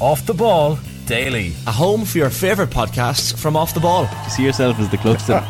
Off the Ball Daily. A home for your favourite podcasts from Off the Ball. You see yourself as the Cluxton.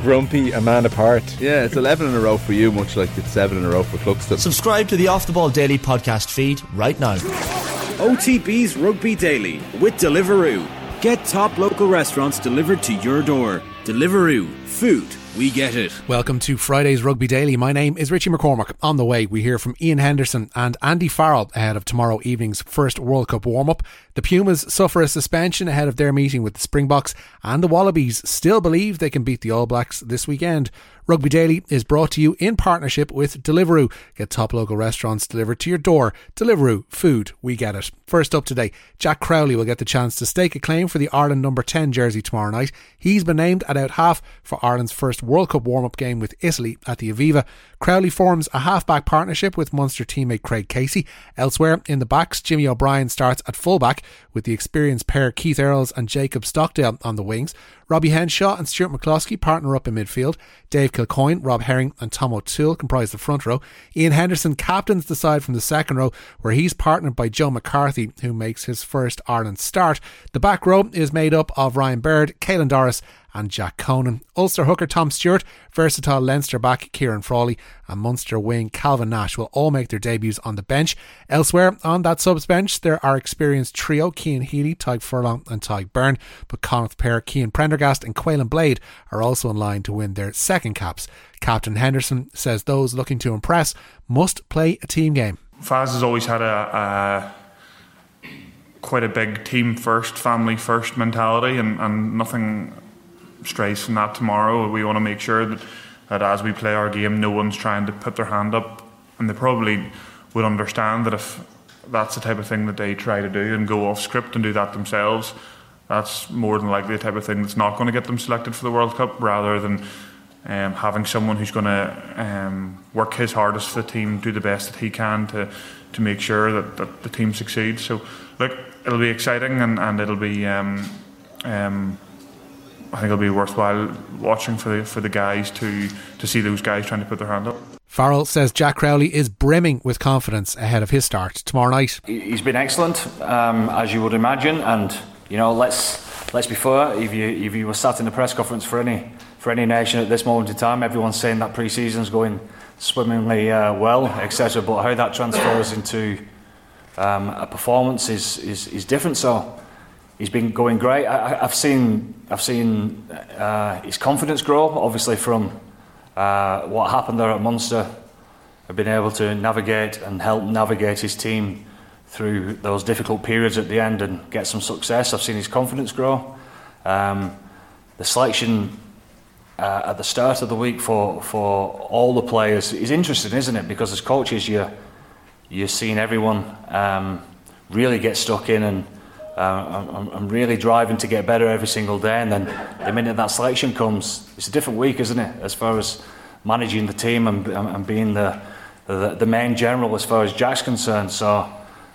Grumpy, a man apart. Yeah, it's 11 in a row for you, much like it's 7 in a row for Cluxton. Subscribe to the Off the Ball Daily podcast feed right now. OTB's Rugby Daily with Deliveroo. Get top local restaurants delivered to your door. Deliveroo. Food we get it. Welcome to Friday's Rugby Daily. My name is Richie McCormack. On the way, we hear from Iain Henderson and Andy Farrell ahead of tomorrow evening's first World Cup warm up. The Pumas suffer a suspension ahead of their meeting with the Springboks, and the Wallabies still believe they can beat the All Blacks this weekend. Rugby Daily is brought to you in partnership with Deliveroo. Get top local restaurants delivered to your door. Deliveroo, food, we get it. First up today, Jack Crowley will get the chance to stake a claim for the Ireland number 10 jersey tomorrow night. He's been named at out half for Ireland's first World Cup warm up game with Italy at the Aviva. Crowley forms a half-back partnership with Munster teammate Craig Casey. Elsewhere in the backs, Jimmy O'Brien starts at fullback with the experienced pair Keith Earls and Jacob Stockdale on the wings. Robbie Henshaw and Stuart McCloskey partner up in midfield. Dave Kilcoyne, Rob Herring, and Tom O'Toole comprise the front row. Iain Henderson captains the side from the second row, where he's partnered by Joe McCarthy, who makes his first Ireland start. The back row is made up of Ryan Baird, Caelan Doris, and Jack Conan. Ulster hooker Tom Stewart, versatile Leinster back Ciarán Frawley, and Munster wing Calvin Nash will all make their debuts on the bench. Elsewhere on that subs bench, there are experienced trio Cian Healy, Tadhg Furlong, and Tadhg Beirne, but Connacht pair Cian Prendergast and Caolin Blade are also in line to win their second caps. Captain Henderson says those looking to impress must play a team game. Faz has always had a, a quite a big team first, family first mentality, and, and nothing from that tomorrow. We want to make sure that, that as we play our game, no one's trying to put their hand up, and they probably would understand that if that's the type of thing that they try to do and go off script and do that themselves, that's more than likely the type of thing that's not going to get them selected for the World Cup, rather than um, having someone who's going to um, work his hardest for the team, do the best that he can to to make sure that, that the team succeeds. So, look, it'll be exciting and, and it'll be. Um, um I think it'll be worthwhile watching for the for the guys to to see those guys trying to put their hand up. Farrell says Jack Crowley is brimming with confidence ahead of his start tomorrow night. He's been excellent, um, as you would imagine, and you know let's let's be fair. If you if you were sat in the press conference for any for any nation at this moment in time, everyone's saying that pre-season's going swimmingly uh, well, etc. But how that transfers into um, a performance is, is is different. So he's been going great. I, have seen I've seen uh, his confidence grow, obviously from uh, what happened there at Munster. I've been able to navigate and help navigate his team through those difficult periods at the end and get some success. I've seen his confidence grow. Um, the selection uh, at the start of the week for, for all the players is interesting, isn't it? Because as coaches, you're, you're seeing everyone um, really get stuck in and uh, I'm, I'm, really driving to get better every single day. And then the minute that selection comes, it's a different week, isn't it? As far as managing the team and, and being the, the, the main general as far as Jack's concerned. So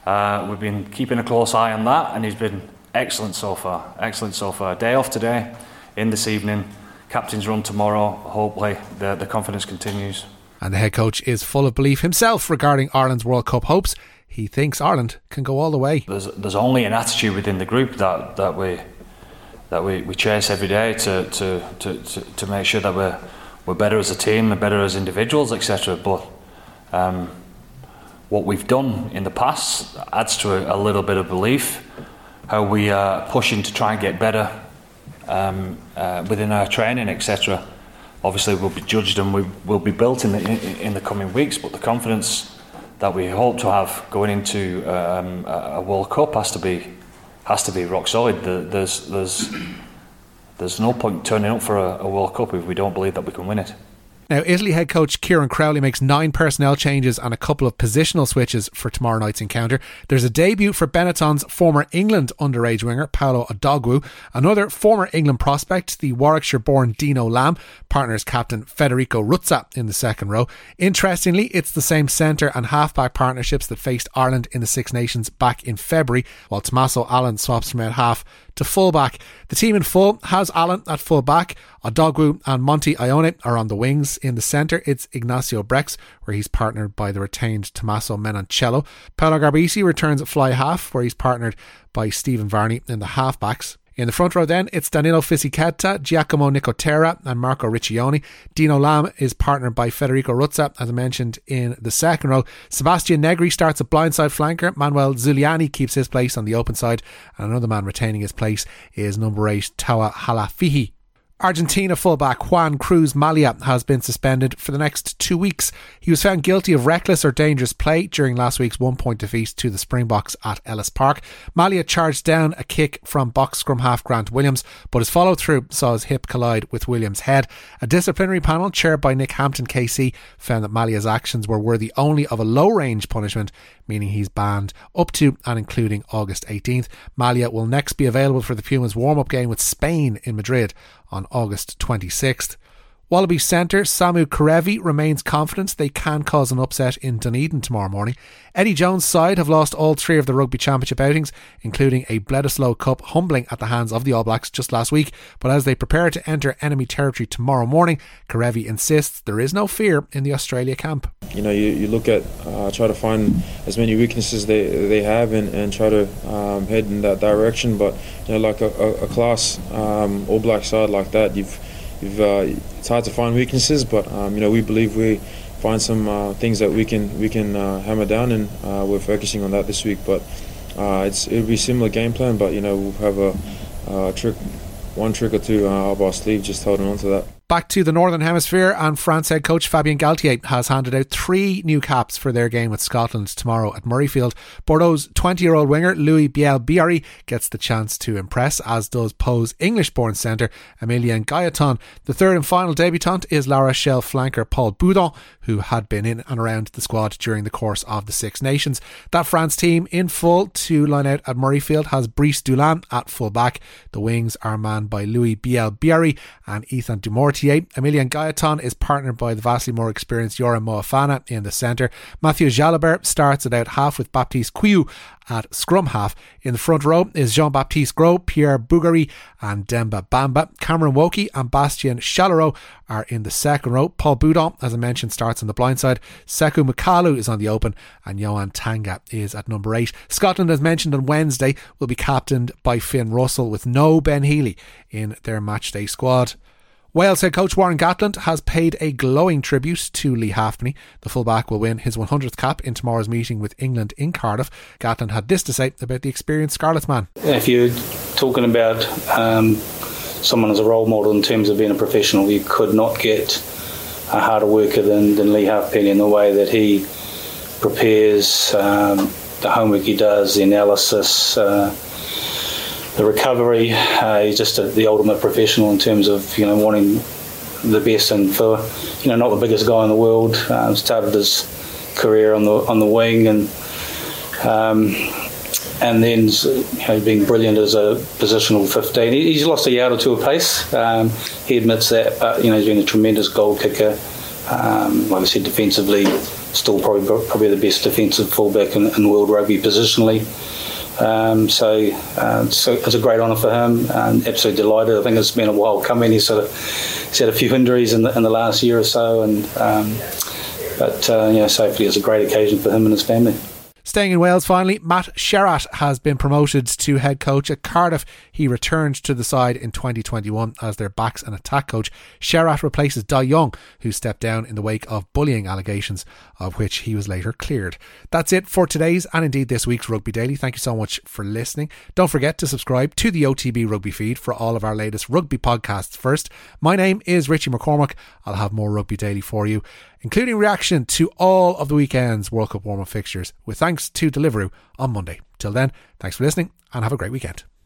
uh, we've been keeping a close eye on that, and he's been excellent so far. Excellent so far. Day off today, in this evening. Captain's run tomorrow. Hopefully, the, the confidence continues. And the head coach is full of belief himself regarding Ireland's World Cup hopes he thinks Ireland can go all the way. There's, there's only an attitude within the group that, that we that we, we chase every day to, to, to, to, to make sure that we're, we're better as a team and better as individuals, etc. But um, what we've done in the past adds to a, a little bit of belief. How we are pushing to try and get better um, uh, within our training, etc. Obviously, we'll be judged and we will be built in the in, in the coming weeks. But the confidence that we hope to have going into um, a World Cup has to be has to be rock solid. There's there's there's no point turning up for a, a World Cup if we don't believe that we can win it. Now, Italy head coach Kieran Crowley makes nine personnel changes and a couple of positional switches for tomorrow night's encounter. There's a debut for Benetton's former England underage winger, Paolo Odogwu. Another former England prospect, the Warwickshire born Dino Lamb, partners captain Federico Ruzza in the second row. Interestingly, it's the same centre and halfback partnerships that faced Ireland in the Six Nations back in February, while Tommaso Allan swaps from half to fullback. The team in full has Allan at fullback. Odogwu and Monty Ione are on the wings. In the centre, it's Ignacio Brex, where he's partnered by the retained Tommaso Menoncello. Paolo Garbisi returns at fly half, where he's partnered by Stephen Varney in the halfbacks. In the front row, then, it's Danilo Fischetti, Giacomo Nicotera, and Marco Riccioni. Dino Lamb is partnered by Federico Ruzza, as I mentioned in the second row. Sebastian Negri starts at blindside flanker. Manuel Zuliani keeps his place on the open side, and another man retaining his place is number eight, Toa Halafihi. Argentina fullback Juan Cruz Mallia has been suspended for the next two weeks. He was found guilty of reckless or dangerous play during last week's one point defeat to the Springboks at Ellis Park. Mallia charged down a kick from box scrum half Grant Williams, but his follow through saw his hip collide with Williams' head. A disciplinary panel chaired by Nick Hampton KC found that Mallia's actions were worthy only of a low range punishment, meaning he's banned up to and including August 18th. Mallia will next be available for the Pumas warm up game with Spain in Madrid on August 26th. Wallaby centre Samu Kerevi remains confident they can cause an upset in Dunedin tomorrow morning. Eddie Jones' side have lost all three of the Rugby Championship outings, including a Bledisloe Cup humbling at the hands of the All Blacks just last week. But as they prepare to enter enemy territory tomorrow morning, Kerevi insists there is no fear in the Australia camp. You know, you, you look at, uh, try to find as many weaknesses they, they have and, and try to um, head in that direction. But, you know, like a, a, a class um, All Black side like that, You've, uh, it's hard to find weaknesses, but um, you know we believe we find some uh, things that we can we can uh, hammer down, and uh, we're focusing on that this week. But uh, it's it'll be similar game plan, but you know we'll have a, a trick, one trick or two uh, up our sleeve, just holding on to that. Back to the Northern Hemisphere, and France head coach Fabien Galthié has handed out three new caps for their game with Scotland tomorrow at Murrayfield. Bordeaux's 20 year old winger Louis Bielle-Biarrey gets the chance to impress, as does Pau's English born centre Emilien Gailleton. The third and final debutant is La Rochelle flanker Paul Boudehent, who had been in and around the squad during the course of the Six Nations. That France team in full to line out at Murrayfield has Brice Dulin at full back. The wings are manned by Louis Bielle-Biarrey and Ethan Dumort. Emilien Gailleton is partnered by the vastly more experienced Yoram Moefana in the centre. Mathieu Jalibert starts it out half with Baptiste Couilloud at scrum half. In the front row is Jean Baptiste Gros, Pierre Bourgarit, and Demba Bamba. Cameron Woki and Bastien Chalureau are in the second row. Paul Boudehent, as I mentioned, starts on the blind side. Sekou Macalou is on the open, and Yoan Tanga is at number eight. Scotland, as mentioned on Wednesday, will be captained by Finn Russell with no Ben Healy in their matchday squad. Wales head coach Warren Gatland has paid a glowing tribute to Leigh Halfpenny. The fullback will win his 100th cap in tomorrow's meeting with England in Cardiff. Gatland had this to say about the experienced Scarlets man. If you're talking about um, someone as a role model in terms of being a professional, you could not get a harder worker than, than Leigh Halfpenny in the way that he prepares, um, the homework he does, the analysis. Uh, the recovery. Uh, he's just a, the ultimate professional in terms of you know wanting the best and for you know not the biggest guy in the world. Uh, started his career on the on the wing and um, and then you know, being brilliant as a positional 15. He's lost a yard or two of pace. Um, he admits that, but you know he's been a tremendous goal kicker. Um, like I said, defensively, still probably probably the best defensive fullback in, in world rugby positionally. Um, so, uh, so it's a great honour for him, and absolutely delighted. I think it's been a while coming. He's sort of he's had a few injuries in the, in the last year or so, and um, but uh, you know, so hopefully it's a great occasion for him and his family. Staying in Wales finally, Matt Sherratt has been promoted to head coach at Cardiff. He returned to the side in 2021 as their backs and attack coach. Sherratt replaces Dai Young, who stepped down in the wake of bullying allegations, of which he was later cleared. That's it for today's and indeed this week's Rugby Daily. Thank you so much for listening. Don't forget to subscribe to the OTB Rugby feed for all of our latest rugby podcasts first. My name is Richie McCormack. I'll have more Rugby Daily for you including reaction to all of the weekend's World Cup warm up fixtures, with thanks to Deliveroo on Monday. Till then, thanks for listening and have a great weekend.